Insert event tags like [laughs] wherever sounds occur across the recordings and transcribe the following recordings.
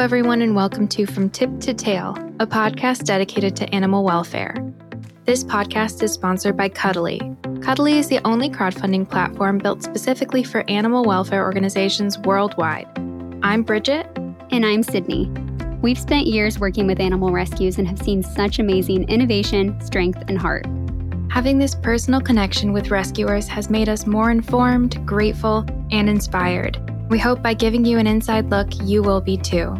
everyone, and welcome to From Tip to Tail, a podcast dedicated to animal welfare. This podcast is sponsored by Cuddly. Cuddly is the only crowdfunding platform built specifically for animal welfare organizations worldwide. I'm Bridget. And I'm Sydney. We've spent years working with animal rescues and have seen such amazing innovation, strength, and heart. Having this personal connection with rescuers has made us more informed, grateful, and inspired. We hope by giving you an inside look, you will be too.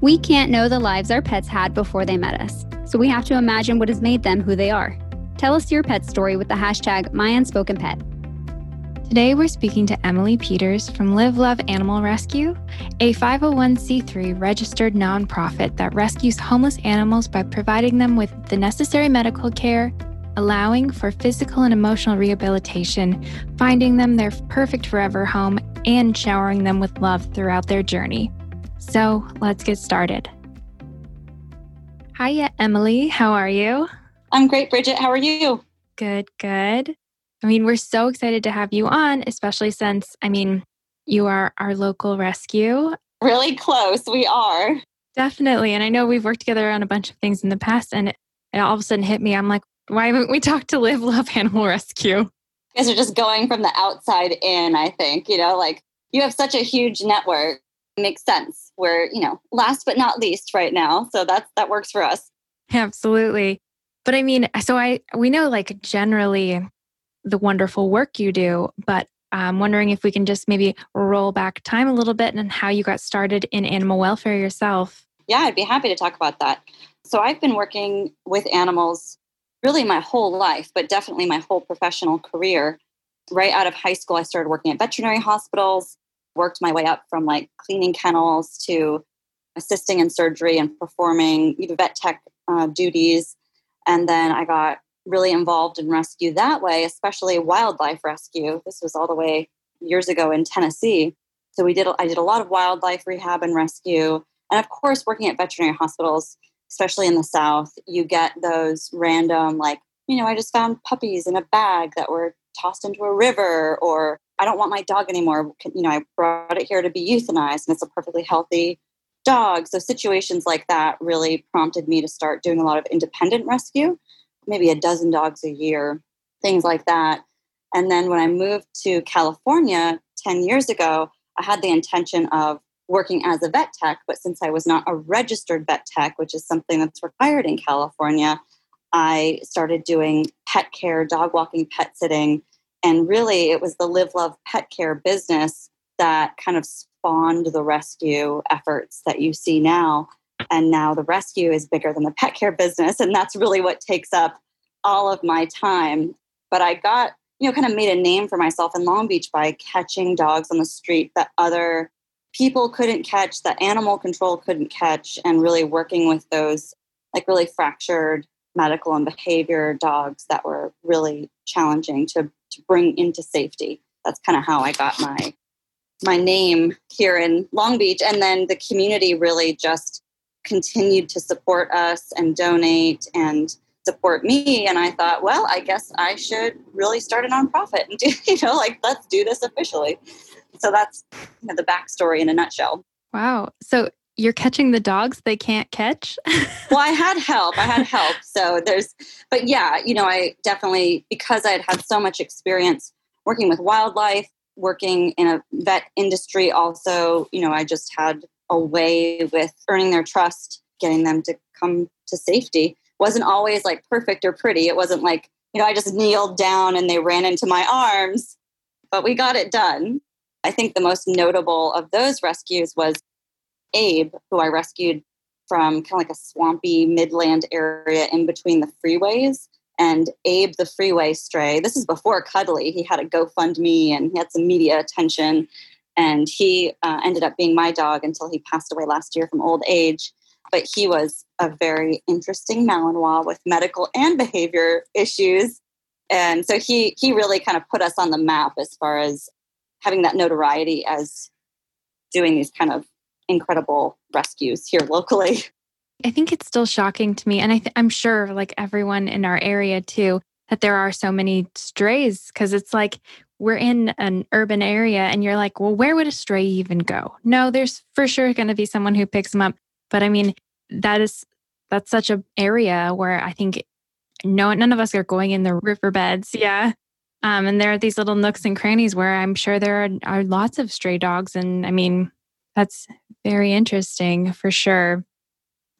We can't know the lives our pets had before they met us, so we have to imagine what has made them who they are. Tell us your pet story with the hashtag MyUnspokenPet. Today, we're speaking to Emily Peters from Live Love Animal Rescue, a 501c3 registered nonprofit that rescues homeless animals by providing them with the necessary medical care allowing for physical and emotional rehabilitation, finding them their perfect forever home, and showering them with love throughout their journey. So let's get started. Hiya, Emily. How are you? I'm great, Bridget. How are you? Good, good. I mean, we're so excited to have you on, especially since, I mean, you are our local rescue. Really close. We are. Definitely. And I know we've worked together on a bunch of things in the past, and it, it all of a sudden hit me. I'm like, why haven't we talked to Live Love Animal Rescue? Guys are just going from the outside in, I think. You know, like you have such a huge network. It makes sense. We're, you know, last but not least right now. So that's that works for us. Absolutely. But I mean, so I we know like generally the wonderful work you do, but I'm wondering if we can just maybe roll back time a little bit and how you got started in animal welfare yourself. Yeah, I'd be happy to talk about that. So I've been working with animals really my whole life, but definitely my whole professional career. Right out of high school, I started working at veterinary hospitals, worked my way up from like cleaning kennels to assisting in surgery and performing vet tech uh, duties. And then I got really involved in rescue that way, especially wildlife rescue. This was all the way years ago in Tennessee. So we did I did a lot of wildlife rehab and rescue. And of course, working at veterinary hospitals, especially in the South, you get those random, like, you know, I just found puppies in a bag that were tossed into a river, or I don't want my dog anymore. You know, I brought it here to be euthanized and it's a perfectly healthy dog. So situations like that really prompted me to start doing a lot of independent rescue, maybe a dozen dogs a year, things like that. And then when I moved to California 10 years ago, I had the intention of working as a vet tech, but since I was not a registered vet tech, which is something that's required in California, I started doing pet care, dog walking, pet sitting. And really, it was the Live Love Pet Care business that kind of spawned the rescue efforts that you see now. And now the rescue is bigger than the pet care business. And that's really what takes up all of my time. But I got, you know, kind of made a name for myself in Long Beach by catching dogs on the street that other people couldn't catch, that animal control couldn't catch, and really working with those like really fractured medical and behavior dogs that were really challenging to, to bring into safety. That's kind of how I got my my name here in Long Beach. And then the community really just continued to support us and donate and support me. And I thought, well, I guess I should really start a nonprofit and do, [laughs] you know, like let's do this officially so that's you know, the backstory in a nutshell. Wow. So you're catching the dogs they can't catch? well, I had [laughs] help. I had help. So there's, but yeah, you know, I definitely, because I had had so much experience working with wildlife, working in a vet industry, also, you know, I just had a way with earning their trust, getting them to come to safety. Wasn't always like perfect or pretty. It wasn't like, you know, I just kneeled down and they ran into my arms, but we got it done. I think the most notable of those rescues was Abe, who I rescued from kind of like a swampy midland area in between the freeways. And Abe, the freeway stray, this is before Cuddly. He had a GoFundMe and he had some media attention. And he uh, ended up being my dog until he passed away last year from old age. But he was a very interesting Malinois with medical and behavior issues. And so he he really kind of put us on the map as far as having that notoriety as doing these kind of incredible rescues here locally. [laughs] I think it's still shocking to me, and I th- I'm sure, like everyone in our area too, that there are so many strays because it's like we're in an urban area and you're like, well, where would a stray even go? No, there's for sure going to be someone who picks them up. But I mean, that is that's such an area where I think no none of us are going in the riverbeds. Yeah. Um, and there are these little nooks and crannies where I'm sure there are, are lots of stray dogs. And I mean, that's very interesting for sure.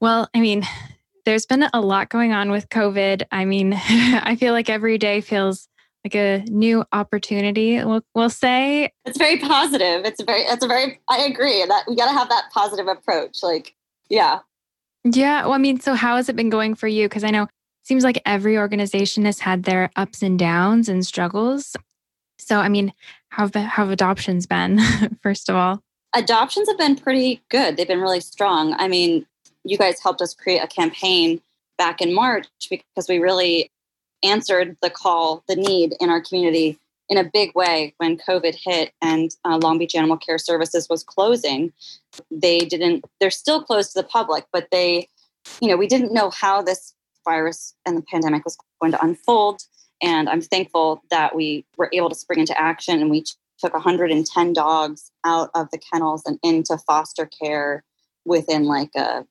Well, I mean, [sighs] there's been a lot going on with COVID. I mean, [laughs] I feel like every day feels like a new opportunity. We'll, we'll say it's very positive. It's very, it's a very, I agree that we got to have that positive approach. Like, yeah. Yeah. Well, I mean, so how has it been going for you? Because I know seems like every organization has had their ups and downs and struggles. So, I mean, how have, how have adoptions been, [laughs] first of all? Adoptions have been pretty good. They've been really strong. I mean, you guys helped us create a campaign back in March because we really answered the call, the need in our community in a big way when COVID hit and uh, Long Beach Animal Care Services was closing. They didn't, they're still closed to the public, but they, you know, we didn't know how this virus and the pandemic was going to unfold. And I'm thankful that we were able to spring into action and we took 110 dogs out of the kennels and into foster care within like a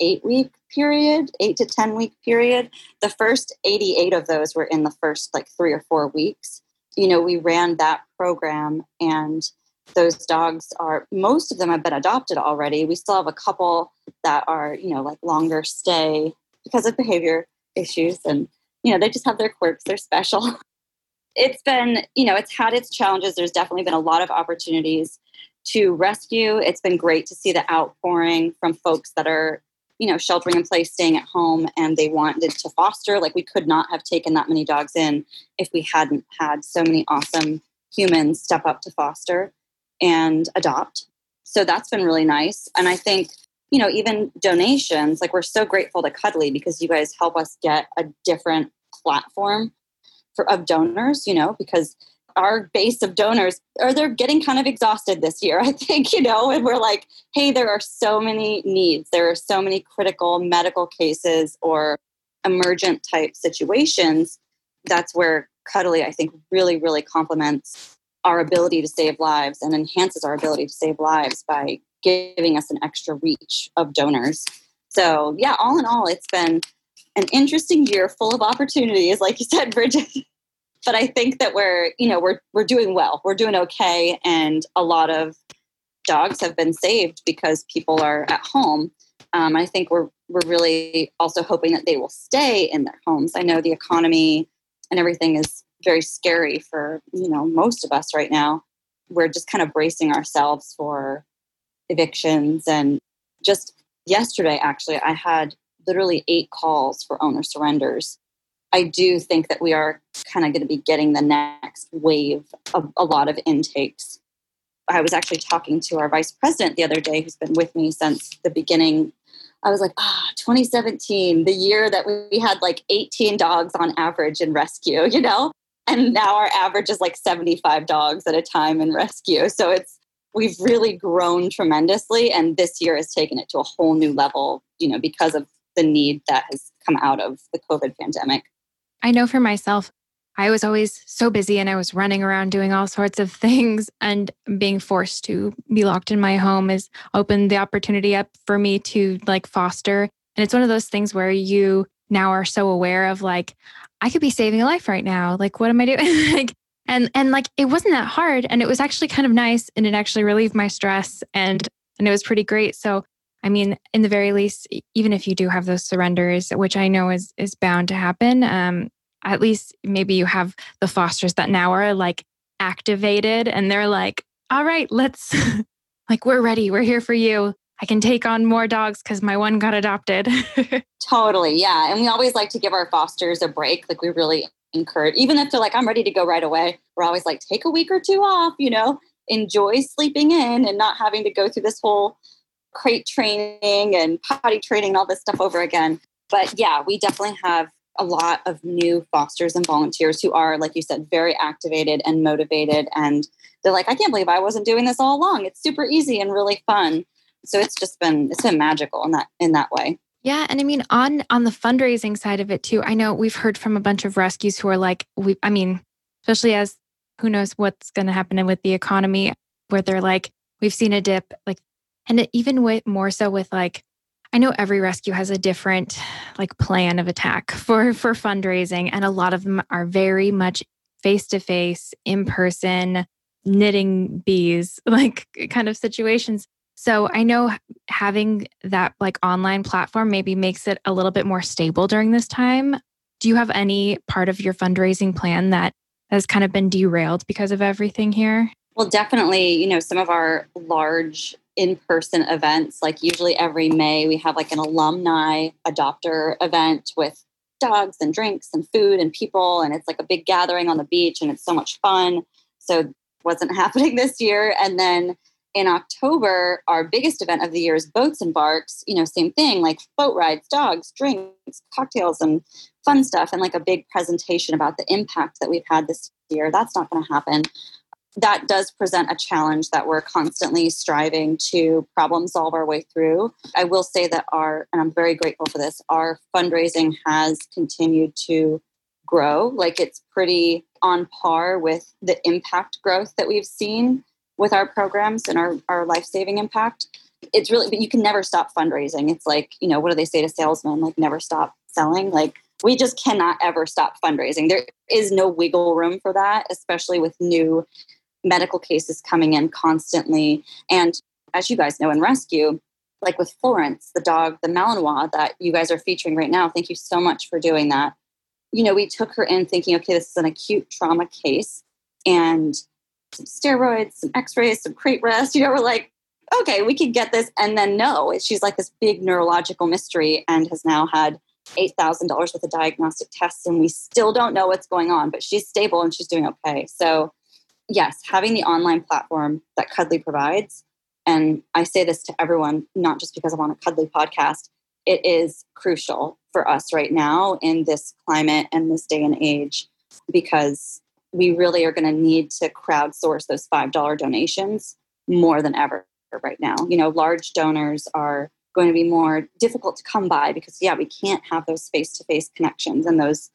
eight week period, eight to 10 week period. The first 88 of those were in the first like three or four weeks. You know, we ran that program and those dogs are, most of them have been adopted already. We still have a couple that are, you know, like longer stay because of behavior issues and, you know, they just have their quirks, they're special. [laughs] it's been, you know, it's had its challenges. There's definitely been a lot of opportunities to rescue. It's been great to see the outpouring from folks that are you know, sheltering in place, staying at home, and they wanted to foster. Like we could not have taken that many dogs in if we hadn't had so many awesome humans step up to foster and adopt. So that's been really nice. And I think, you know, even donations, like we're so grateful to Cuddly because you guys help us get a different platform for of donors, you know, because our base of donors are they're getting kind of exhausted this year [laughs] i think you know and we're like hey there are so many needs. There are so many critical medical cases or emergent type situations. That's where cuddly i think really really complements our ability to save lives and enhances our ability to save lives by giving us an extra reach of donors so yeah all in all it's been an interesting year full of opportunities like you said bridget [laughs] but I think that we're, you know, we're we're doing well. We're doing okay, and a lot of dogs have been saved because people are at home. Um, I think we're we're really also hoping that they will stay in their homes. I know the economy and everything is very scary for you know most of us right now. We're just kind of bracing ourselves for evictions and just yesterday actually I had literally eight calls for owner surrenders I do think that we are kind of going to be getting the next wave of a lot of intakes. I was actually talking to our vice president the other day, who's been with me since the beginning. I was like, ah, oh, 2017, the year that we had like 18 dogs on average in rescue, you know? And now our average is like 75 dogs at a time in rescue. So it's, we've really grown tremendously. And this year has taken it to a whole new level, you know, because of the need that has come out of the COVID pandemic. I know for myself, I was always so busy and I was running around doing all sorts of [laughs] things and being forced to be locked in my home has opened the opportunity up for me to like foster. And it's one of those things where you now are so aware of like, I could be saving a life right now. Like, what am I doing? [laughs] like, and and like it wasn't that hard and it was actually kind of nice and it actually relieved my stress and and it was pretty great. So I mean, in the very least, even if you do have those surrenders, which I know is is bound to happen, um, at least maybe you have the fosters that now are like activated and they're like, all right, let's [laughs] like we're ready. We're here for you. I can take on more dogs because my one got adopted. [laughs] totally. Yeah. And we always like to give our fosters a break. Like we really encourage, even if they're like, I'm ready to go right away, we're always like, take a week or two off, you know, enjoy sleeping in and not having to go through this whole crate training and potty training and all this stuff over again. But yeah, we definitely have a lot of new fosters and volunteers who are, like you said, very activated and motivated. And they're like, I can't believe I wasn't doing this all along. It's super easy and really fun. So it's just been it's been magical in that in that way. Yeah, and I mean on on the fundraising side of it too. I know we've heard from a bunch of rescues who are like, we I mean, especially as who knows what's going to happen with the economy, where they're like, we've seen a dip, like, and it, even with more so with like, I know every rescue has a different like plan of attack [laughs] for for fundraising, and a lot of them are very much face to face, in person, knitting bees, [laughs] like kind of situations. So I know having that like online platform maybe makes it a little bit more stable during this time. Do you have any part of your fundraising plan that has kind of been derailed because of everything here? Well, definitely, you know, some of our large in person events, like usually every May, we have like an alumni adopter event with dogs and drinks and food and people. And it's like a big gathering on the beach and it's so much fun. So, wasn't [laughs] happening this year. And then in October, our biggest event of the year is Boats and Barks. You know, same thing, like boat rides, dogs, drinks, cocktails, and fun stuff, and like a big presentation about the impact that we've had this year. That's not going to happen. That does present a challenge that we're constantly striving to problem solve our way through. I will say that our, and I'm very grateful for this, our fundraising has continued to grow. Like it's pretty on par with the impact growth that we've seen with our programs and our, our life saving impact. It's really, but you can never stop fundraising. It's like, you know, what do they say to salesmen? Like, never stop selling. Like, we just cannot ever stop fundraising. There is no wiggle room for that, especially with new medical cases coming in constantly. And as you guys know in rescue, like with Florence, the dog, the Malinois that you guys are featuring right now, thank you so much for doing that. You know, we took her in thinking, okay, this is an acute trauma case. And some steroids, some x-rays, some crate rest. You know, we're like, okay, we could get this. And then no, she's like this big neurological mystery and has now had $8,000 worth of diagnostic tests and we still don't know what's going on, but she's stable and she's doing okay. So yes, having the online platform that Cuddly provides, and I say this to everyone, not just because I'm on a Cuddly podcast, it is crucial for us right now in this climate and this day and age because we really are going to need to crowdsource those $5 donations more than ever right now. You know, large donors are going to be more difficult to come by because, yeah, we can't have those face to face connections and those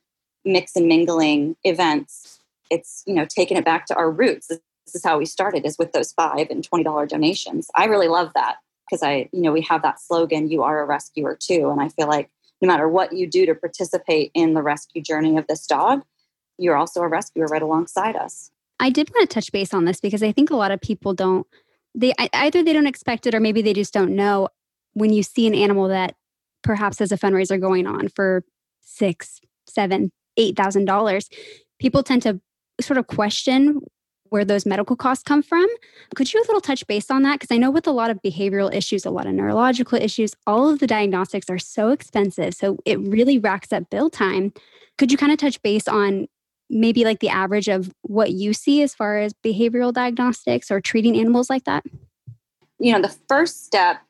mix and mingling events. It's, you know, taking it back to our roots. This is how we started, is with those five and $20 donations. I really love that because I, you know, we have that slogan, you are a rescuer too. And I feel like no matter what you do to participate in the rescue journey of this dog, you're also a rescuer right alongside us. I did want to touch base on this because I think a lot of people don't they either they don't expect it or maybe they just don't know when you see an animal that perhaps has a fundraiser going on for six, seven, eight thousand dollars, people tend to sort of question where those medical costs come from. Could you a little touch base on that? Because I know with a lot of behavioral issues, a lot of neurological issues, all of the diagnostics are so expensive. So it really racks up bill time. Could you kind of touch base on maybe like the average of what you see as far as behavioral diagnostics or treating animals like that? You know, the first step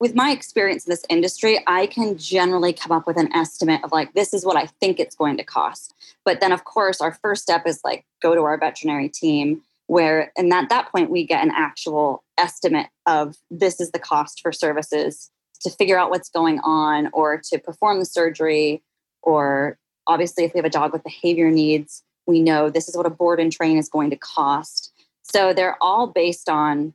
with my experience in this industry, I can generally come up with an estimate of like, this is what I think it's going to cost. But then, of course, our first step is like, go to our veterinary team, where, and at that point, we get an actual estimate of this is the cost for services to figure out what's going on or to perform the surgery or obviously, if we have a dog with behavior needs, we know this is what a board and train is going to cost. So they're all based on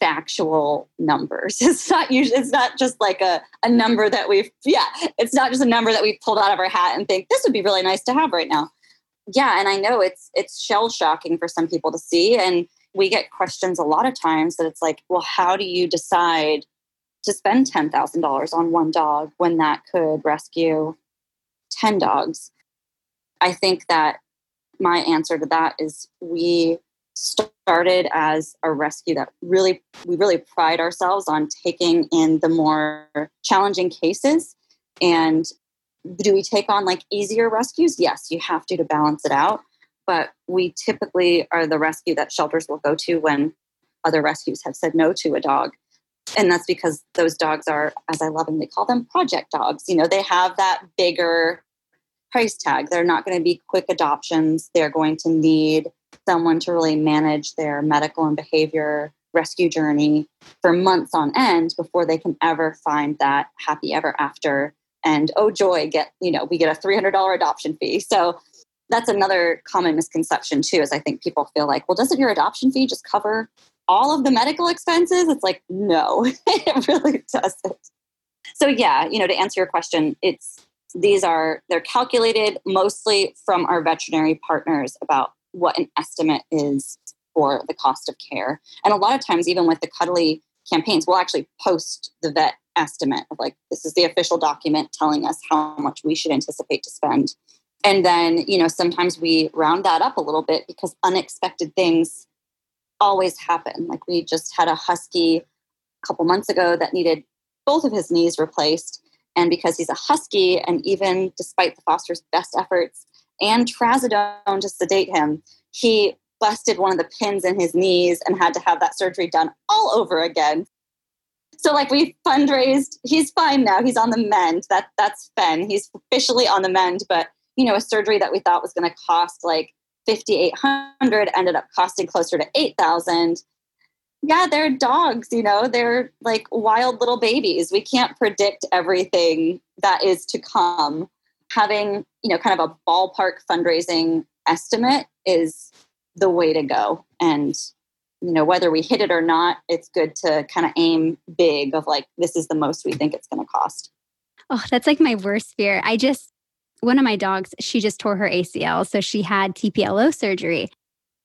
factual numbers. [laughs] It's not usually it's not just like a, a number that we've yeah, it's not just a number that we've pulled out of our hat and think this would be really nice to have right now. Yeah, and I know it's it's shell shocking for some people to see. And we get questions a lot of times that it's like, well, how do you decide to spend ten thousand dollars on one dog when that could rescue 10 dogs. I think that my answer to that is we started as a rescue that really we really pride ourselves on taking in the more challenging cases. And do we take on like easier rescues? Yes you have to to balance it out. But we typically are the rescue that shelters will go to when other rescues have said no to a dog and that's because those dogs are as i lovingly call them project dogs you know they have that bigger price tag. They're not going to be quick adoptions. They're going to need someone to really manage their medical and behavior rescue journey for months on end before they can ever find that happy ever after and oh joy get you know we get a $300 adoption fee so that's another common misconception too is i think people feel like well doesn't your adoption fee just cover all of the medical expenses it's like no [laughs] it really doesn't. So yeah you know to answer your question it's these are they're calculated mostly from our veterinary partners about what an estimate is for the cost of care. And a lot of times even with the cuddly campaigns we'll actually post the vet estimate of like this is the official document telling us how much we should anticipate to spend. And then you know sometimes we round that up a little bit because unexpected things always happen. Like we just had a husky a couple months ago that needed both of his knees replaced. And because he's a husky and even despite the foster's best efforts and trazodone to sedate him he busted one of the pins in his knees and had to have that surgery done all over again. So like we fundraised. He's fine now. He's on the mend. That that's fen he's officially on the mend but you know a surgery that we thought was going to cost like 5800 ended up costing closer to 8000 yeah they're dogs you know they're like wild little babies. We can't predict everything that is to come. Having you know kind of a ballpark fundraising estimate is the way to go. And you know whether we hit it or not it's good to kind of aim big of like this is the most we think it's going to cost. Oh that's like my worst fear. I just one of my dogs she just tore her acl so she had tplo surgery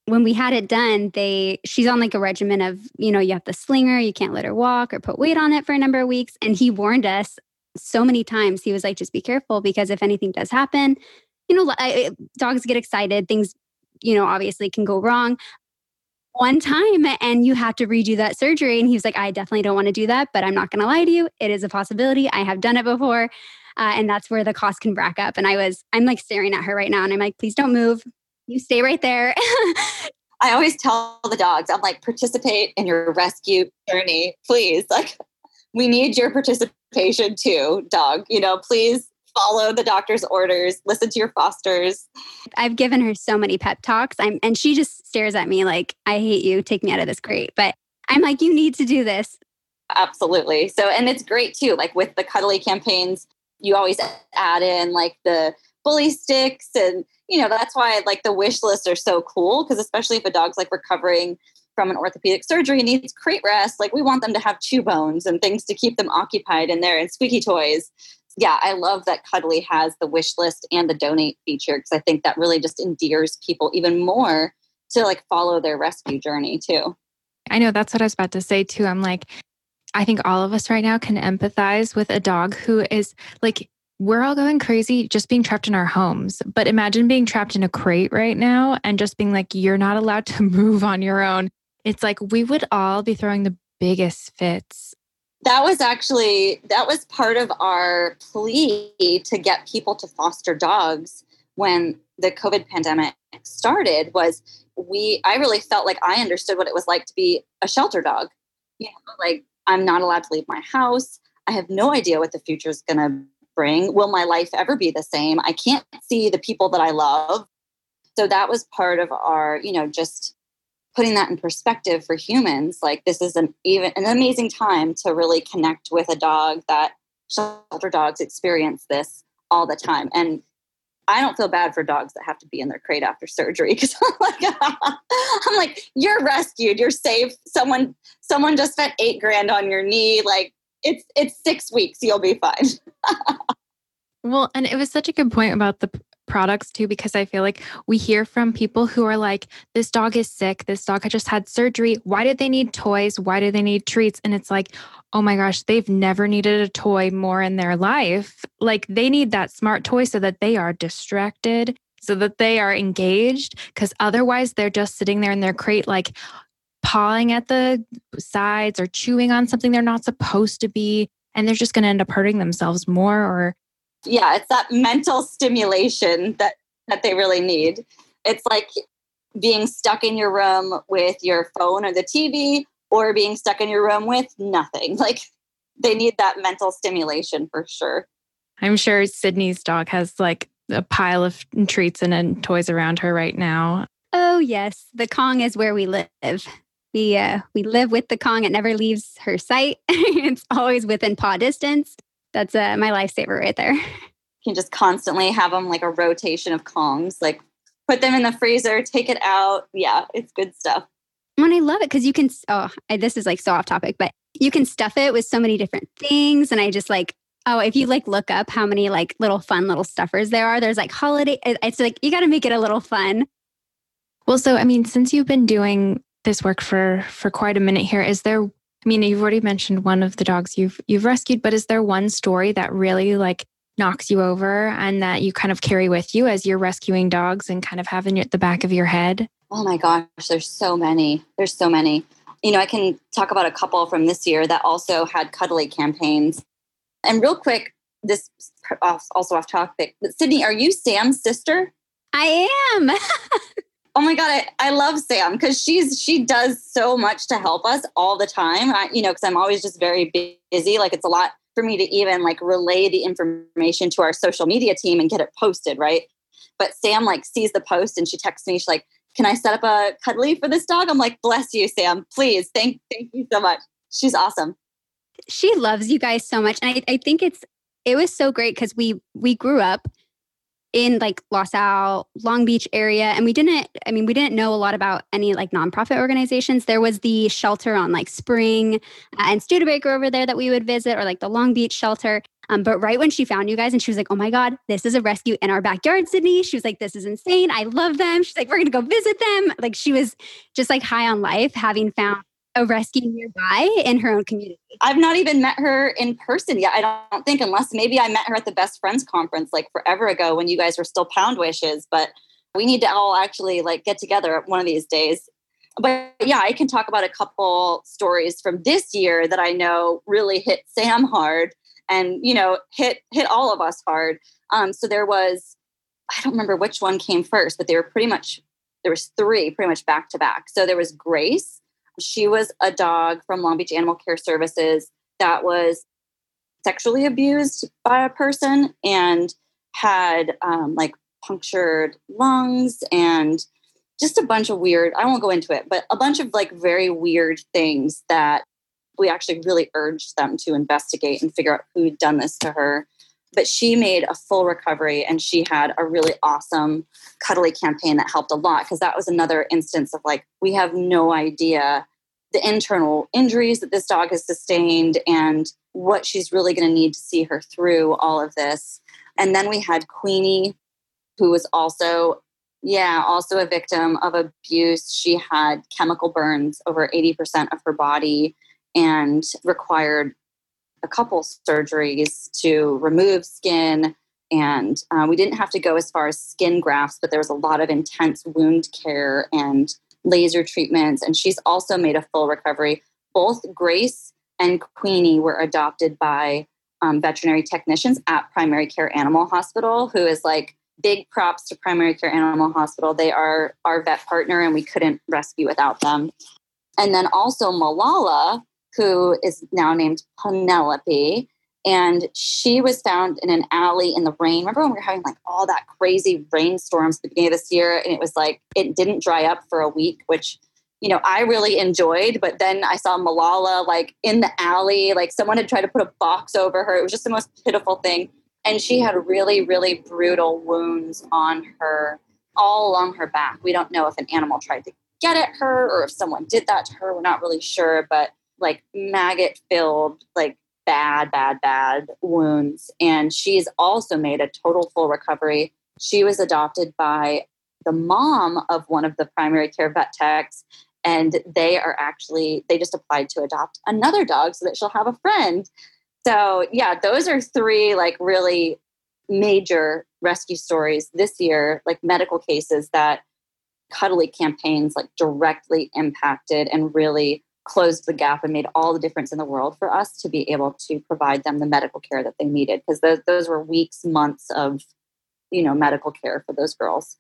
when we had it done they she's on like a regimen of you know you have to sling her you can't let her walk or put weight on it for a number of weeks and he warned us so many times he was like just be careful because if anything does happen you know I, dogs get excited things you know obviously can go wrong one time and you have to redo that surgery. And he was like, I definitely don't want to do that, but I'm not going to lie to you. It is a possibility. I have done it before. Uh, and that's where the cost can rack up. And I was, I'm like staring at her right now and I'm like, please don't move. You stay right there. [laughs] I always tell the dogs, I'm like, participate in your rescue journey, please. [laughs] Like, we need your participation too, dog. You know, please follow the doctor's orders, listen to your fosters. I've given her so many pep talks. I'm and she just stares at me like, I hate you, take me out of this crate. But I'm like, you need to do this. Absolutely. So and it's great too. Like with the cuddly campaigns, you always add in like the bully sticks and you know, that's why like the wish lists are so cool because especially if a dog's like recovering from an orthopedic surgery and needs crate rest, like we want them to have chew bones and things to keep them occupied in there and squeaky toys yeah, I love that Cuddly has the wish list and the donate feature because I think that really just endears people even more to like follow their rescue journey too. I know that's what I was about to say too. I'm like, I think all of us right now can empathize with a dog who is like, we're all going crazy just being trapped in our homes. But imagine being trapped in a crate right now and just being like, you're not allowed to [laughs] move on your own. It's like we would all be throwing the biggest fits that was actually that was part of our plea to get people to foster dogs when the covid pandemic started was we i really felt like i understood what it was like to be a shelter dog you know like i'm not allowed to leave my house. I have no idea what the future is going to bring. Will my life ever be the same? I can't see the people that i love. So that was part of our you know just putting that in perspective for humans like this is an even an amazing time to really connect with a dog that shelter dogs experience this all the time. And I don't feel bad for dogs that have to be in their crate after surgery because [laughs] I'm like, [laughs] I'm like, you're rescued, you're safe. Someone, someone just spent eight grand on your knee. Like it's it's six weeks, you'll be fine. [laughs] well, and it was such a good point about the products too, because I feel like we hear from people who are like, this dog is sick. This dog had just had surgery. Why did they need toys? Why do they need treats? And it's like, oh my gosh, they've never needed a toy more in their life. Like they need that smart toy so that they are distracted, so that they are engaged, because otherwise they're just sitting there in their crate, like pawing at the sides or chewing on something they're not supposed to be. And they're just going to end up hurting themselves more or yeah it's that mental stimulation that that they really need. It's like being stuck in your room with your phone or the tv or being stuck in your room with nothing. [laughs] Like they need that mental stimulation for sure. I'm sure sydney's dog has like a pile of treats and toys around her right now. Oh yes. The kong is where we live. We uh, we live with the kong. It never leaves her sight. [laughs] It's always within paw distance that's uh, my lifesaver right there. You [laughs] can just constantly have them like a rotation of Kongs, like put them in the freezer, take it out. Yeah, it's good stuff. When I love it because you can, oh, I, this is like so off topic, but you can stuff it with so many different things. And I just like, oh, if you like look up how many like little fun little stuffers there are, there's like holiday, it's like you got to make it a little fun. Well, so I mean, since you've been doing this work for for quite a minute here, is there I mean, you've already mentioned one of the dogs you've you've rescued, but is there one story that really like knocks you over and that you kind of carry with you as you're rescuing dogs and kind of having it at the back of your head? Oh my gosh, there's so many. There's so many. You know, I can talk about a couple from this year that also had cuddly campaigns. And real quick, this also off topic, but Sydney, are you Sam's sister? I am. [laughs] oh my god, I, I love Sam because she's she does so much to help us all the time. I, you know, because I'm always just very busy. Like it's a lot for me to even like relay the information to our social media team and get it posted, right? But Sam like sees the post and she texts me. She's like, "Can I set up a cuddly for this dog?" I'm like, "Bless you, Sam. Please, thank thank you so much. She's awesome." She loves you guys so much, and I, I think it's it was so great because we we grew up in like Los Al, Long Beach area. And we didn't, I mean, we didn't know a lot about any like nonprofit organizations. There was the shelter on like Spring uh, and Studebaker over there that we would visit, or like the Long Beach shelter. Um, but right when she found you guys and she was like, oh my God, this is a rescue in our backyard, Sydney. She was like, this is insane. I love them. She's like, we're going to go visit them. Like she was just like high on life, having found a rescue nearby in her own community. I've not even met her in person yet. I don't think, unless maybe I met her at the Best Friends Conference like forever ago when you guys were still Pound Wishes. But we need to all actually like get together one of these days. But yeah, I can talk about a couple stories from this year that I know really hit Sam hard and you know hit hit all of us hard. Um, so there was, I don't remember which one came first, but they were pretty much there was three pretty much back to back. So there was Grace she was a dog from Long Beach Animal Care Services that was sexually abused by a person and had um, like punctured lungs and just a bunch of weird, I won't go into it, but a bunch of like very weird things that we actually really urged them to investigate and figure out who'd done this to her. But she made a full recovery and she had a really awesome cuddly campaign that helped a lot because that was another instance of like, we have no idea the internal injuries that this dog has sustained and what she's really going to need to see her through all of this. And then we had Queenie, who was also, yeah, also a victim of abuse. She had chemical burns over 80% of her body and required a couple surgeries to remove skin. And uh, we didn't have to go as far as skin grafts, but there was a lot of intense wound care and laser treatments, and she's also made a full recovery. Both Grace and Queenie were adopted by um, veterinary technicians at Primary Care Animal Hospital, who is like big props to Primary Care Animal Hospital. They are our vet partner, and we couldn't rescue without them. And then also Malala, who is now named Penelope, and she was found in an alley in the rain. Remember when we were having like all that crazy rainstorms at the beginning of this year, and it was like it didn't dry up for a week, which you know I really enjoyed. But then I saw Malala like in the alley, like someone had tried to put a box over her. It was just the most pitiful thing, and she had really, really brutal wounds on her all along her back. We don't know if an animal tried to get at her or if someone did that to her. We're not really sure, but like maggot filled, like bad, bad, bad wounds. And she's also made a total full recovery. She was adopted by the mom of one of the primary care vet techs. And they are actually, they just applied to adopt another dog so that she'll have a friend. So, yeah, those are three like really major rescue stories this year, like medical cases that cuddly campaigns like directly impacted and really closed the gap and made all the difference in the world for us to be able to provide them the medical care that they needed because those, those were weeks months of you know medical care for those girls.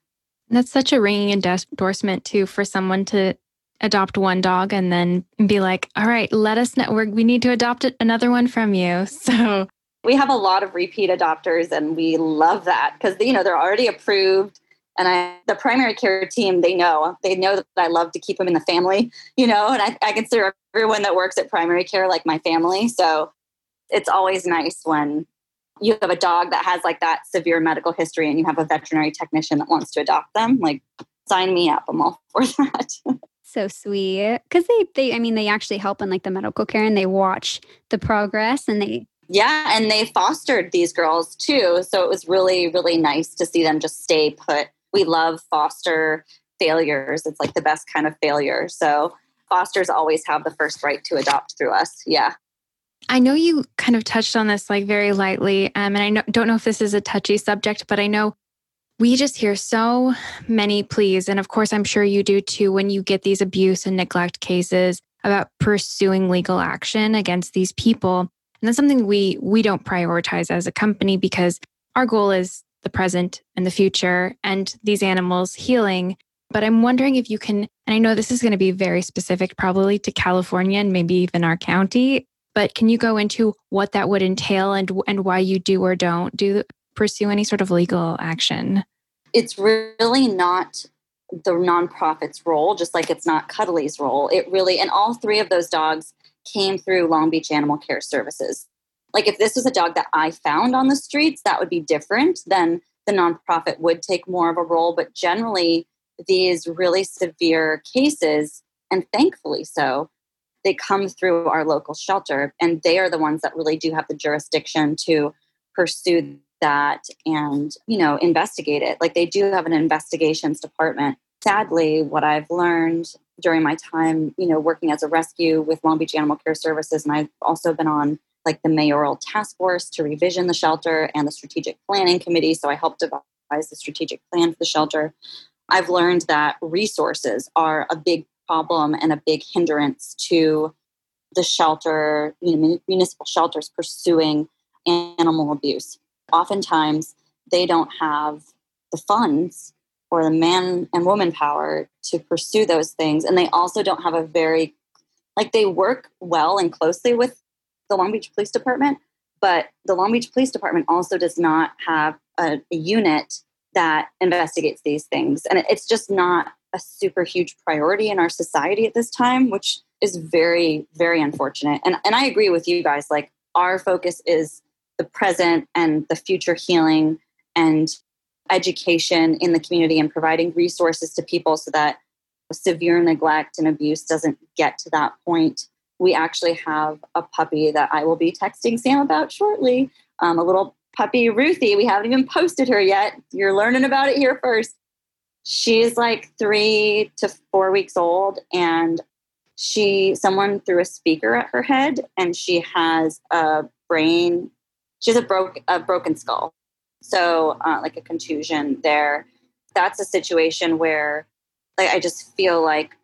That's such a ringing endorsement too for someone to adopt one dog and then be like all right let us know We're, we need to adopt another one from you. [laughs] So we have a lot of repeat adopters and we love that because you know they're already approved and I, the primary care team, they know, they know that I love to keep them in the family, you know, and I, I consider everyone that works at primary care like my family. So it's always nice when you have a dog that has like that severe medical history and you have a veterinary technician that wants to adopt them, like sign me up. I'm all for that. [laughs] so sweet. Cause they, they, I mean, they actually help in like the medical care and they watch the progress and they, yeah, and they fostered these girls too. So it was really, really nice to see them just stay put. We love foster failures. It's like the best kind of failure. So fosters always have the first right to adopt through us. Yeah. I know you kind of touched on this like very lightly, um, and I know, don't know if this is a touchy subject, but I know we just hear so many pleas, and of course, I'm sure you do too when you get these abuse and neglect cases about pursuing legal action against these people. And that's something we we don't prioritize as a company because our goal is the present and the future and these animals healing. But I'm wondering if you can, and I know this is going to be very specific probably to California and maybe even our county, but can you go into what that would entail and and why you do or don't do pursue any sort of legal action? It's really not the nonprofit's role, just like it's not Cuddly's role. It really, and all three of those dogs came through Long Beach Animal Care Services. Like if this was a dog that I found on the streets, that would be different. Then the nonprofit would take more of a role. But generally, these really severe cases, and thankfully so, they come through our local shelter and they are the ones that really do have the jurisdiction to pursue that and you know investigate it like they do have an investigations department sadly what i've learned during my time you know working as a rescue with long beach animal care services and i've also been on like the mayoral task force to revision the shelter and the strategic planning committee so i helped devise the strategic plan for the shelter i've learned that resources are a big problem and a big hindrance to the shelter, you know, municipal shelters pursuing animal abuse. Oftentimes, they don't have the funds or the man and woman power to pursue those things. And they also don't have a very, like, they work well and closely with the Long Beach Police Department, but the Long Beach Police Department also does not have a, a unit that investigates these things. And it's just not a super huge priority in our society at this time, which is very, very unfortunate. And and I agree with you guys. Like our focus is the present and the future healing and education in the community and providing resources to people so that severe neglect and abuse doesn't get to that point. We actually have a puppy that I will be texting Sam about shortly. Um, a little puppy, Ruthie. We haven't even posted her yet. You're learning about it here first she's like three to four weeks old and she someone threw a speaker at her head and she has a brain she has a broke a broken skull so uh, like a contusion there that's a situation where like i just feel like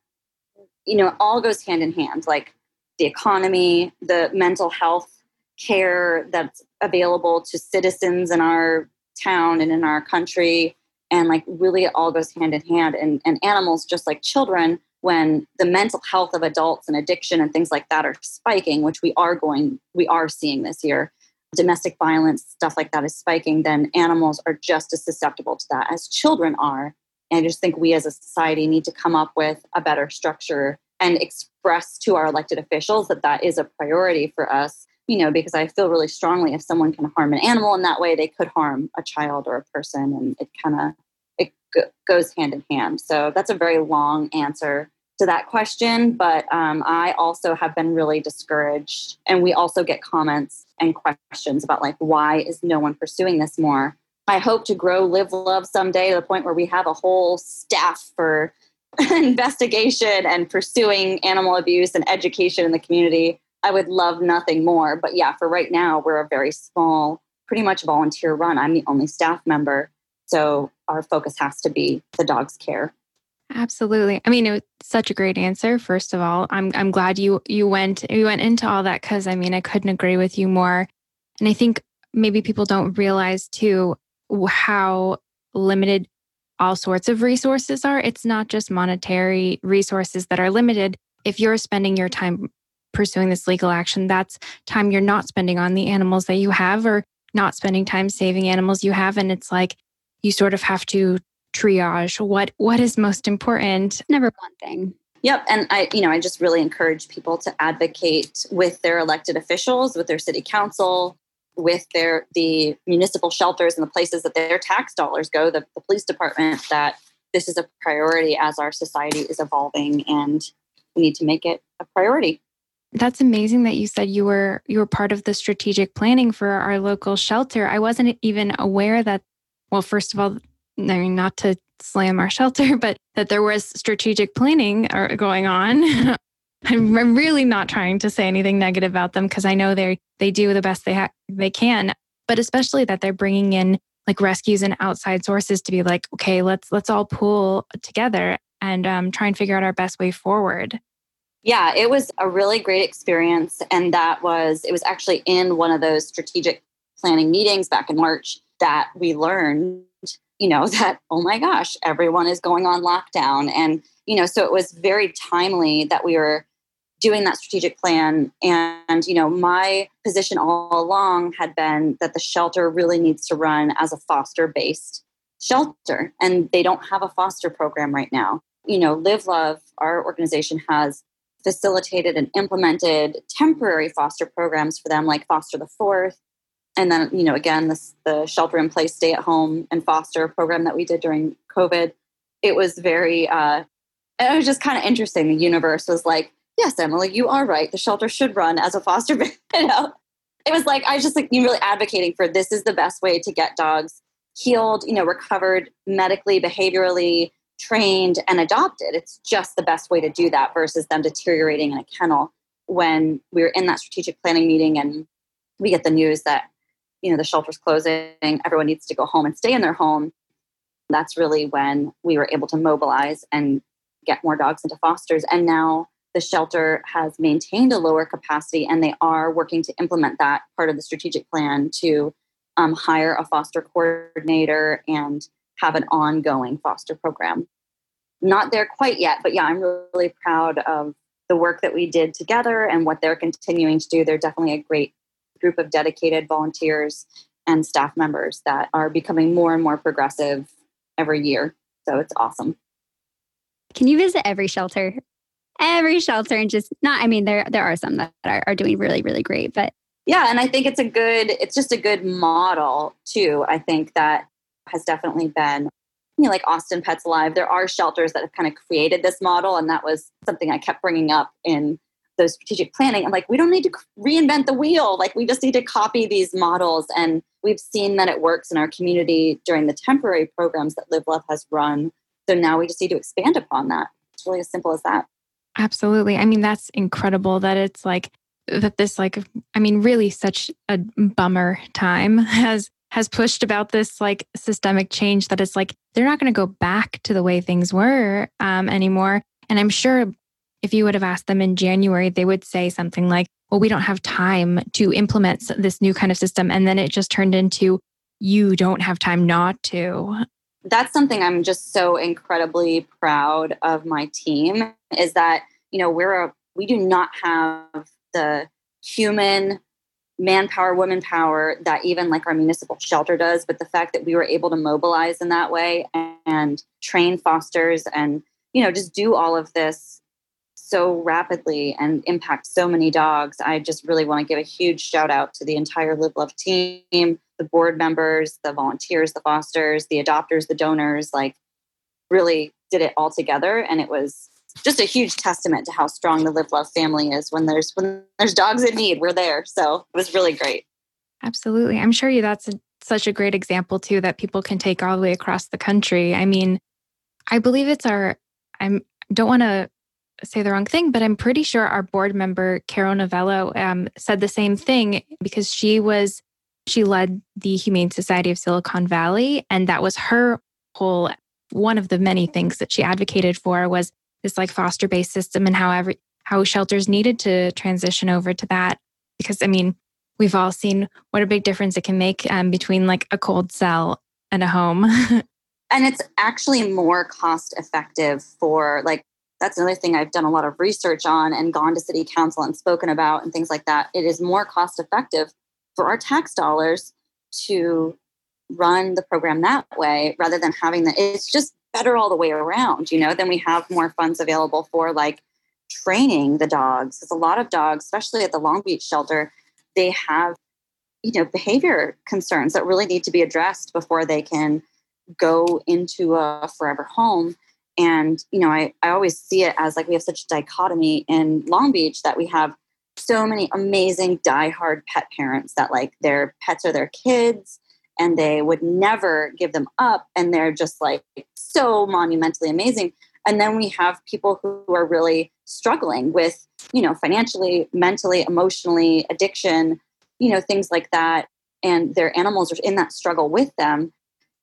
you know all goes hand in hand like the economy the mental health care that's available to citizens in our town and in our country. And like really it all goes hand in hand. And, and animals just like children when the mental health of adults and addiction and things like that are spiking which we are going we are seeing this year domestic violence stuff like that is spiking then animals are just as susceptible to that as children are. And i just think we as a society need to come up with a better structure and express to our elected officials that that is a priority for us you know, because I feel really strongly if someone can harm an animal in that way, they could harm a child or a person, and it kind of it go- goes hand in hand. So that's a very long answer to that question, but um, I also have been really discouraged, and we also get comments and questions about like why is no one pursuing this more. I hope to grow Live Love someday to the point where we have a whole staff for [laughs] investigation and pursuing animal abuse and education in the community I would love nothing more. But yeah, for right now, we're a very small, pretty much volunteer run. I'm the only staff member. So our focus has to be the dog's care. Absolutely. I mean, it was such a great answer. First of all, I'm I'm glad you you went you went into all that because I mean I couldn't agree with you more. And I think maybe people don't realize too how limited all sorts of resources are. It's not just monetary resources that are limited. If you're spending your time pursuing this legal action, that's time you're not spending on the animals that you have or not spending time saving animals you have. And it's like you sort of have to triage what what is most important. Never one thing. Yep. And I, you know, I just really encourage people to advocate with their elected officials, with their city council, with their the municipal shelters and the places that their tax dollars go, the, the police department, that this is a priority as our society is evolving and we need to make it a priority. That's amazing that you said you were you were part of the strategic planning for our local shelter. I wasn't even aware that well, first of all, I mean not to slam our shelter, [laughs] but that there was strategic planning uh, going on. [laughs] I'm really not trying to say anything negative about them because I know they they do the best they ha- they can, but especially that they're bringing in like rescues and outside sources to be like, okay, let's let's all pool together and um, try and figure out our best way forward. Yeah, it was a really great experience, and that was it was actually in one of those strategic planning meetings back in March that we learned, you know, [laughs] that oh my gosh, everyone is going on lockdown, and you know, so it was very timely that we were doing that strategic plan. And you know my position all along had been that the shelter really needs to run as a foster based shelter and they don't have a foster program right now. You know live love our organization has facilitated and implemented temporary foster programs for them like foster the fourth and then you know again this the shelter in place stay at home and foster program that we did during covid. It was very uh it was just kind of interesting the universe was like yes, Emily, you are right. The shelter should run as a foster. [laughs] you know, it was like I was just like you really advocating for this is the best way to get dogs healed, you know, recovered medically, behaviorally, trained, and adopted. It's just the best way to do that versus them deteriorating in a kennel. When we were in that strategic planning meeting and we get the news that you know the shelter's closing, everyone needs to go home and stay in their home. That's really when we were able to mobilize and get more dogs into fosters. And now the shelter has maintained a lower capacity and they are working to implement that part of the strategic plan to um, hire a foster coordinator and have an ongoing foster program. Not there quite yet, but yeah, I'm really proud of the work that we did together and what they're continuing to do. They're definitely a great group of dedicated volunteers and staff members that are becoming more and more progressive every year. So it's awesome. Can you visit every shelter? every shelter and just not i mean there there are some that are, are doing really really great but yeah and i think it's a good it's just a good model too i think that has definitely been you know like austin pets alive there are shelters that have kind of created this model and that was something i kept bringing up in those strategic planning i'm like we don't need to reinvent the wheel like we just need to copy these models and we've seen that it works in our community during the temporary programs that live love has run so now we just need to expand upon that it's really as simple as that Absolutely. I mean, that's incredible that it's like that this like I mean, really such a bummer time [laughs] has has pushed about this like systemic change that it's like they're not going to go back to the way things were um, anymore. And I'm sure if you would have asked them in January, they would say something like, well, we don't have time to implement this new kind of system. And then it just turned into, you don't have time not to that's something I'm just so incredibly proud of my team is that, you know, we're a, we do not have the human manpower, woman power that even like our municipal shelter does. But the fact that we were able to mobilize in that way and, and train fosters and, you know, just do all of this so rapidly and impact so many dogs. I just really want to give a huge shout out to the entire Live Love team, the board members, the volunteers, the fosters, the adopters, the donors, like really did it all together. And it was just a huge testament to how strong the Live Love family is when there's when there's dogs in need, we're there. So it was really great. Absolutely. I'm sure you that's a, such a great example too that people can take all the way across the country. I mean, I believe it's our I'm don't want to say the wrong thing, but I'm pretty sure our board member, Carol Novello, um, said the same thing because she was, she led the Humane Society of Silicon Valley. And that was her whole, one of the many things that she advocated for was this like foster based system and how every, how shelters needed to transition over to that. Because I mean, we've all seen what a big difference it can make um, between like a cold cell and a home. [laughs] and it's actually more cost effective for like that's another thing I've done a lot of research on and gone to city council and spoken about and things like that. It is more cost effective for our tax dollars to run the program that way rather than having the it's just better all the way around, you know, then we have more funds available for like training the dogs. Because a lot of dogs, especially at the Long Beach shelter, they have you know, behavior concerns that really need to be addressed before they can go into a forever home. And, you know, I, I always see it as like we have such a dichotomy in Long Beach that we have so many amazing diehard pet parents that like their pets are their kids and they would never give them up and they're just like so monumentally amazing. And then we have people who are really struggling with you know financially mentally emotionally addiction you know things like that and their animals are in that struggle with them.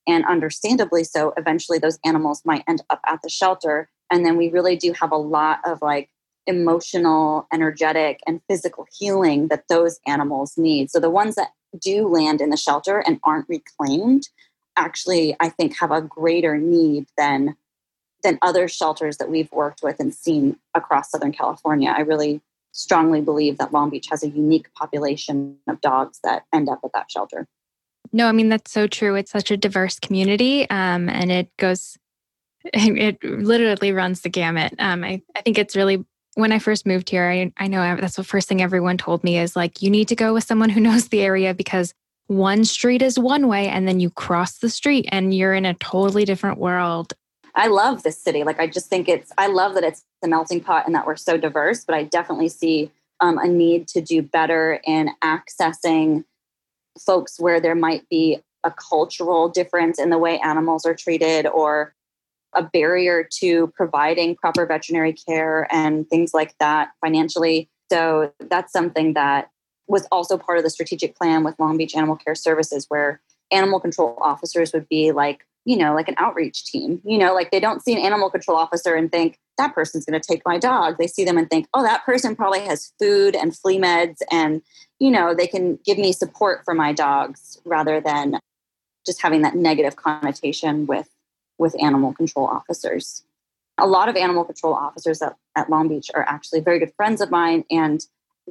And understandably so eventually those animals might end up at the shelter. And then we really do have a lot of like emotional energetic and physical healing that those animals need. So the ones that do land in the shelter and aren't reclaimed actually i think have a greater need than than other shelters that we've worked with and seen across southern california. I really strongly believe that long beach has a unique population of dogs that end up at that shelter. No i mean that's so true. It's such a diverse community um, and it goes [laughs] it literally runs the gamut. Um, I, I think it's really when I first moved here, I, I know that's the first thing everyone told me is like, you need to go with someone who [laughs] knows the area because one street is one way and then you cross the street and you're in a totally different world. I love this city. Like, I just think it's, I love that it's the melting pot and that we're so diverse, but I definitely see um, a need to do better in accessing folks where there might be a cultural difference in the way animals are treated or a barrier to providing proper veterinary care and things like that financially. So that's something that was also part of the strategic plan with Long Beach Animal Care Services, where animal control officers would be like, you know, like an outreach team. You know, like they don't see an animal control officer and think, that person's going to take my dog. They see them and think, oh, that person probably has food and flea meds and, you know, they can give me support for my dogs rather than just having that negative connotation with with animal control officers. A lot of animal control officers at, at Long Beach are actually very good friends of mine and,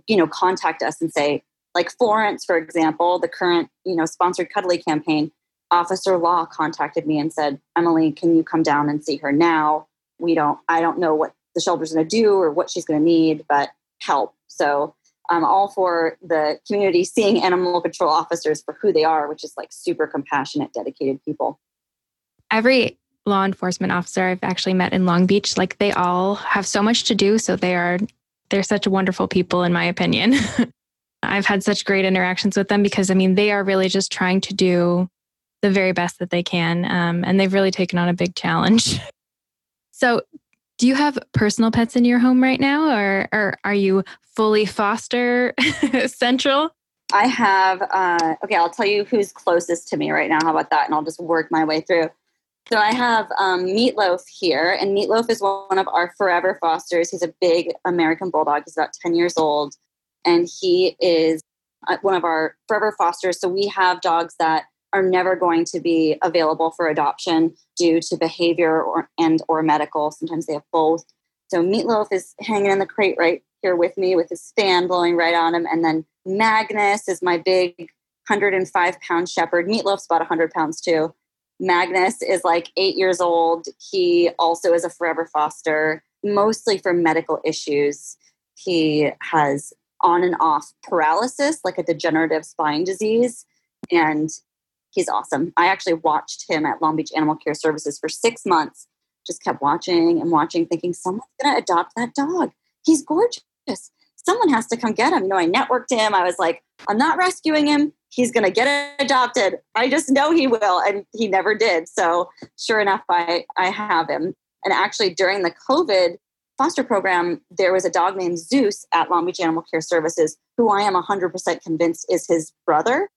you know, contact us and say, like Florence, for example, the current, you know, sponsored Cuddly campaign, Officer Law contacted me and said, Emily, can you come down and see her now? We don't, I don't know what the shelter's going to do or what she's going to need, but help. So I'm all for the community seeing animal control officers for who they are, which is like super compassionate, dedicated people every law enforcement officer I've actually met in Long Beach, like they all have so much to do. So they are, they're such wonderful people, in my opinion. [laughs] I've had such great interactions with them because I mean, they are really just trying to do the very best that they can. Um, and they've really taken on a big challenge. [laughs] so, do you have personal pets in your home right now, or, or are you fully foster [laughs] central? I have, uh, okay, I'll tell you who's closest to me right now. How about that? And I'll just work my way through. So I have um, Meatloaf here, and Meatloaf is one of our forever fosters. He's a big American bulldog. He's about 10 years old, and he is uh, one of our forever fosters. So we have dogs that are never going to be available for adoption due to behavior or and or medical. Sometimes they have both. So Meatloaf is hanging in the crate right here with me with his fan blowing right on him, and then Magnus is my big 105 pound shepherd. Meatloaf's about 100 pounds too Magnus is like eight years old. He also is a forever foster, mostly for medical issues. He has on and off paralysis, like a degenerative spine disease. And he's awesome. I actually watched him at Long Beach Animal Care Services for six months, just kept watching and watching, thinking, someone's going to adopt that dog. He's gorgeous. Someone has to come get him. You know, I networked him. I was like, I'm not rescuing him he's going to get adopted. I just know he will. And he never did. So sure enough, I, I have him. And actually, during the COVID foster program, there was a dog named Zeus at Long Beach Animal Care Services, who I am 100% convinced is his brother.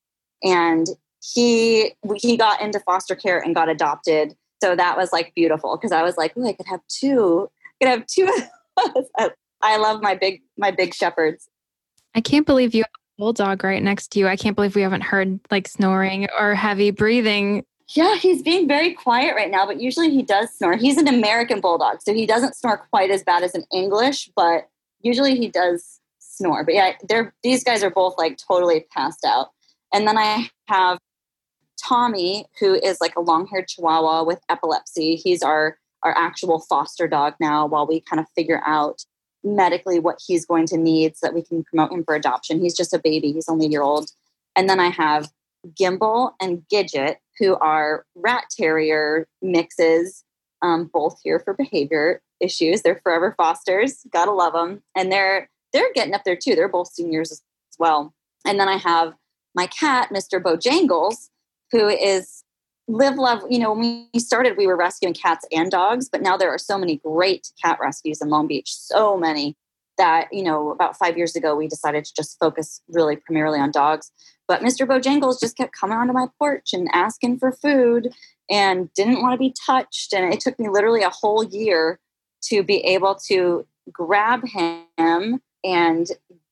And he he got into foster care and got adopted. So that was like beautiful because I was like, oh, I could have two. I could have two. I love my big my big shepherds. I can't believe you have a bulldog right next to you. I can't believe we haven't heard like snoring or heavy breathing. Yeah, he's being very quiet right now, but usually he does snore. He's an American bulldog, so he doesn't snore quite as bad as an English, but usually he does snore. But yeah, they're these guys are both like totally passed out. And then I have Tommy, who is like a long-haired Chihuahua with epilepsy. He's our our actual foster dog now while we kind of figure out medically what he's going to need so that we can promote him for adoption. He's just a baby, he's only a year old. And then I have Gimbal and Gidget, who are rat terrier mixes, um, both here for behavior issues. They're forever fosters. Gotta love them. And they're they're getting up there too. They're both seniors as well. And then I have my cat, Mr. Bojangles, who is live love you know when we started we were rescuing cats and dogs but now there are so many great cat rescues in long beach so many that you know about five years ago we decided to just focus really primarily on dogs. But mr bojangles just kept coming onto my porch and asking for food and didn't want to be touched. And it took me literally a whole year to be able to grab him and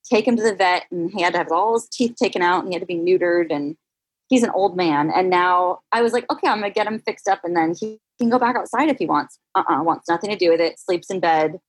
take him to the vet and he had to have all his teeth taken out and he had to be neutered and he's an old man. And now I was like, okay, I'm to get him fixed up and then he can go back outside if he wants. Uh-uh, wants nothing to do with it. Sleeps in bed,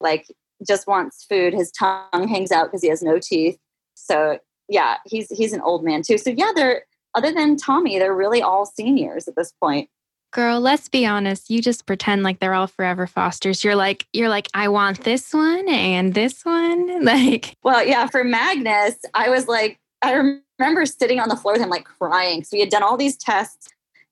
like just wants food. His tongue hangs out because he has no teeth. So yeah, he's he's an old man too. So yeah, they're other than Tommy, they're really all seniors at this point. Girl, let's be honest. You just pretend like they're all forever fosters. You're like, you're like, I want this one and this one. [laughs] Like, well, yeah, for Magnus, I was like, I remember sitting on the floor with him, like crying. So we had done all these tests,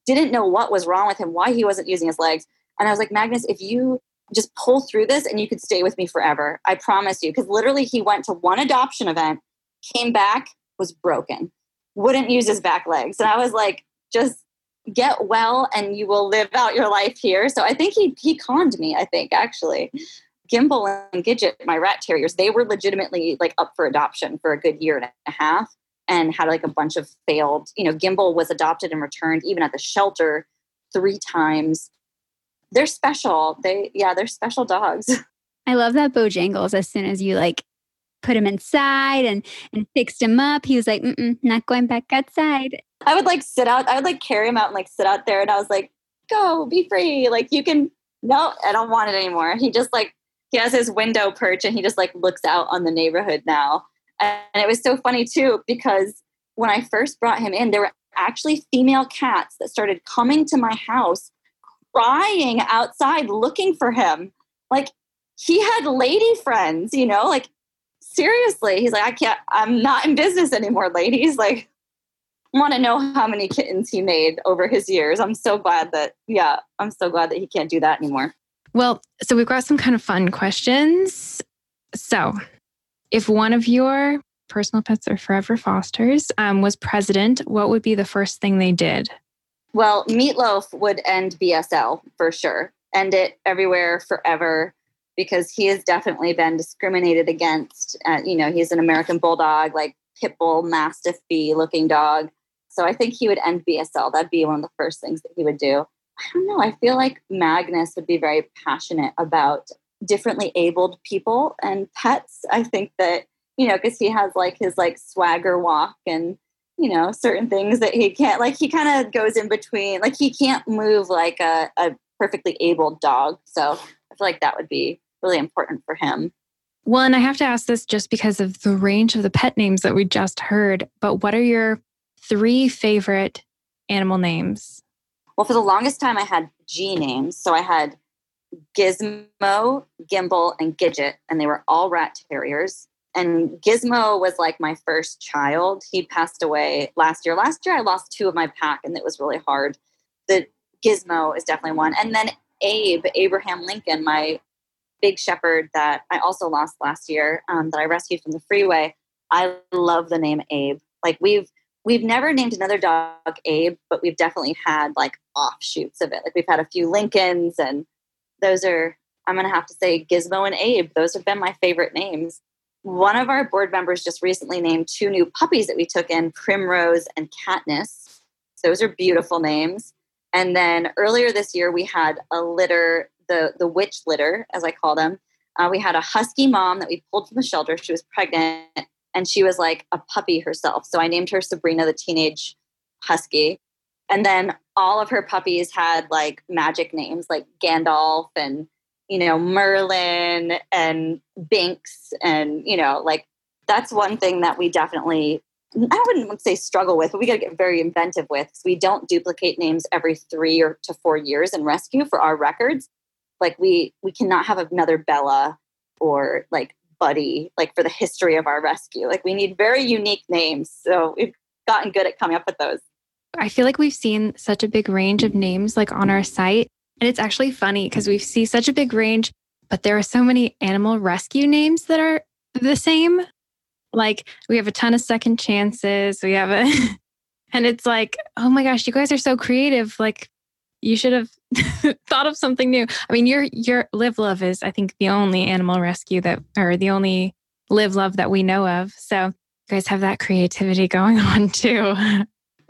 didn't know what was wrong with him, why he wasn't using his legs. And I was like, Magnus, if you just pull through this and you could stay with me forever, I promise you. Because literally, he went to one adoption event, came back, was broken, wouldn't use his back legs. And I was like, just get well and you will live out your life here. So I think he he conned me, I think, actually. Gimbal and Gidget, my rat terriers, they were legitimately like up for adoption for a good year and a half and had like a bunch of failed, you know, Gimbal was adopted and returned even at the shelter three times. They're special. They yeah, they're special dogs. [laughs] I love that Bojangles as soon as you like put him inside and and fixed him up. He was like, mm not going back outside. I would like sit out. I would like carry him out and like sit out there, and I was like, "Go, be free! Like you can." No, I don't want it anymore. He just like he has his window perch, and he just like looks out on the neighborhood now. And it was so funny too because when I first brought him in, there were actually female cats that started coming to my house, crying outside, looking for him. Like he had lady friends, you know, like seriously. He's like, I can't, I'm not in business anymore, ladies. Like, want to know how many kittens he made over his years. I'm so glad that, yeah, I'm so glad that he can't do that anymore. Well, so we've got some kind of fun questions. So, if one of your personal pets or forever fosters um, was president, what would be the first thing they did? Well, Meatloaf would end BSL for sure, end it everywhere forever because he has definitely been discriminated against. Uh, you know, he's an American bulldog, like pit bull, mastiff bee looking dog. So I think he would end BSL. That'd be one of the first things that he would do. I don't know. I feel like Magnus would be very passionate about differently abled people and pets. I think that, you know, because he has like his like swagger walk and, you know, certain things that he can't, like he kind of goes in between, like he can't move like a, a perfectly abled dog. So I feel like that would be really important for him. Well, and I have to ask this just because of the range of the pet names that we just heard, but what are your three favorite animal names? Well, for the longest time, I had G names. So I had Gizmo, Gimbal, and Gidget, and they were all rat terriers. And Gizmo was like my first child. He passed away last year. Last year, I lost two of my pack, and it was really hard. The Gizmo is definitely one. And then Abe, Abraham Lincoln, my big shepherd that I also lost last year, um, that I rescued from the freeway. I love the name Abe. Like we've we've never named another dog Abe, but we've definitely had like offshoots of it. Like we've had a few Lincolns, and those are I'm gonna have to say Gizmo and Abe. Those have been my favorite names. One of our board members just recently named two new puppies that we took in, Primrose and Katniss. Those are beautiful names. And then earlier this year, we had a litter the the witch litter, as I call them. Uh, we had a husky mom that we pulled from the shelter. She was pregnant, and she was like a puppy herself. So I named her Sabrina, the teenage husky. And then all of her puppies had like magic names, like Gandalf and you know Merlin and Binks, and you know like that's one thing that we definitely I wouldn't say struggle with, but we got to get very inventive with we don't duplicate names every three or to four years in rescue for our records like we we cannot have another bella or like buddy like for the history of our rescue like we need very unique names so we've gotten good at coming up with those. I feel like we've seen such a big range of names like on our site. And it's actually funny because we see such a big range, but there are so many animal rescue names that are the same. Like we have a ton of second chances. We have a, [laughs] and it's like, oh my gosh, you guys are so creative. Like you should have [laughs] thought of something new. I mean, your your live love is, I think, the only animal rescue that, or the only live love that we know of. So you guys have that creativity [laughs] going on too.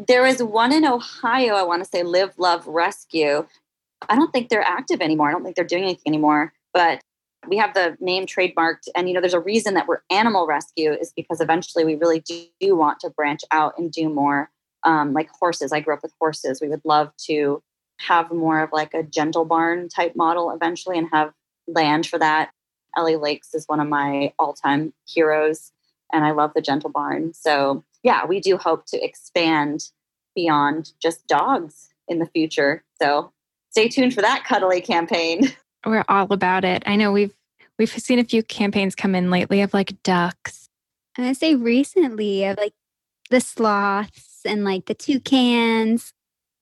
There is one in Ohio, I want to say Live Love Rescue. I don't think they're active anymore. I don't think they're doing anything anymore, but we have the name trademarked. And, you know, there's a reason that we're animal rescue is because eventually we really do want to branch out and do more um, like horses. I grew up with horses. We would love to have more of like a gentle barn type model eventually and have land for that. Ellie Laks is one of my all time heroes, and I love the gentle barn. So, yeah, we do hope to expand beyond just dogs in the future. So, stay tuned for that cuddly campaign. [laughs] We're all about it. I know we've we've seen a few campaigns come in lately of like ducks. And I say recently of like the sloths and like the toucans.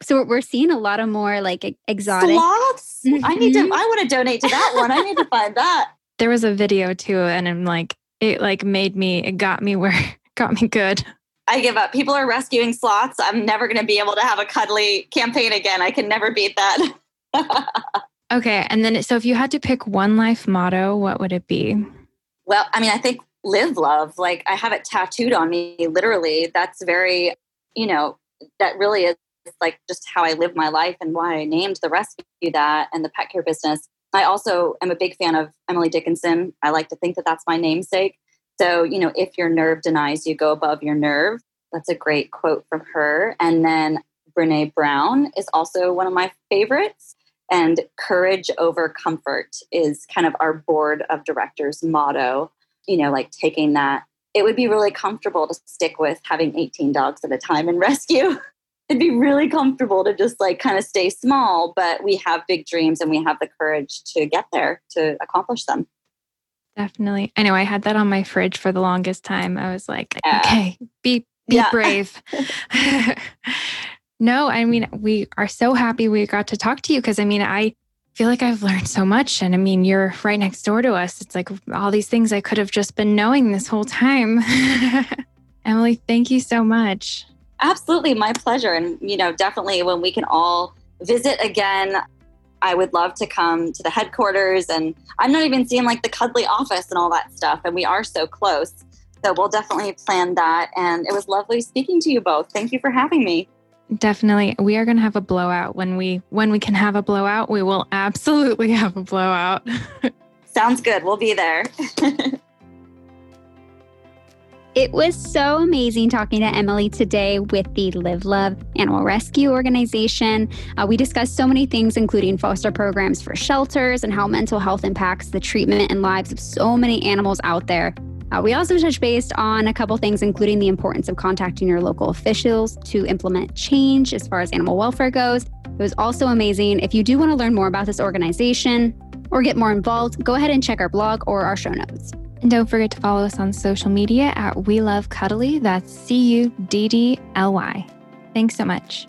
So we're seeing a lot of more like exotic sloths. Mm-hmm. I need to. Mm-hmm. I want to donate to that one. I need to find that. [laughs] There was a video too, and I'm like, it like made me. It got me where [laughs] got me good. I give up. People are rescuing sloths. I'm never going to be able to have a cuddly campaign again. I can never beat that. [laughs] okay, and then so if you had to pick one life motto, what would it be? Well, I mean, I think live love. Like I have it tattooed on me literally. That's very, you know, that really is like just how I live my life and why I named the rescue that and the pet care business. I also am a big fan of Emily Dickinson. I like to think that that's my namesake. So, you know, if your nerve denies you, go above your nerve. That's a great quote from her. And then Brene Brown is also one of my favorites. And courage over comfort is kind of our board of directors motto. You know, like taking that, it would be really comfortable to stick with having 18 dogs at a time in [laughs] rescue. it'd be really comfortable to just like kind of stay small, but we have big dreams and we have the courage to get there to accomplish them. Definitely. I know I had that on my fridge for the longest time. I was like, yeah. okay, be be yeah. brave. [laughs] [laughs] no, I mean, we are so happy we got to talk to you because I mean, I feel like I've learned so much. And I mean, you're right next door to us. It's like all these things I could have just been knowing this whole time. [laughs] Emily, thank you so much. Absolutely, my pleasure. And, you know, definitely when we can all visit again, I would love to come to the headquarters. And I'm not even seeing like the cuddly office and all that stuff. And we are so close. So we'll definitely plan that. And it was lovely speaking to you both. Thank you for having me. Definitely. We are going to have a blowout when we when we can have a blowout. We will absolutely [laughs] have a blowout. Sounds good. We'll be there. [laughs] It was so amazing talking to Emily today with the Live Love Animal Rescue Organization. Uh, we discussed so many things, including foster programs for shelters and how mental health impacts the treatment and lives of so many animals out there. Uh, we also touched based on a couple things, including the importance of contacting your local officials to implement change as far as animal welfare goes. It was also amazing. If you do want to learn more about this organization or get more involved, go ahead and check our blog or our show notes. And don't forget to follow us on social media at We Love Cuddly. That's C U D D L Y. Thanks so much.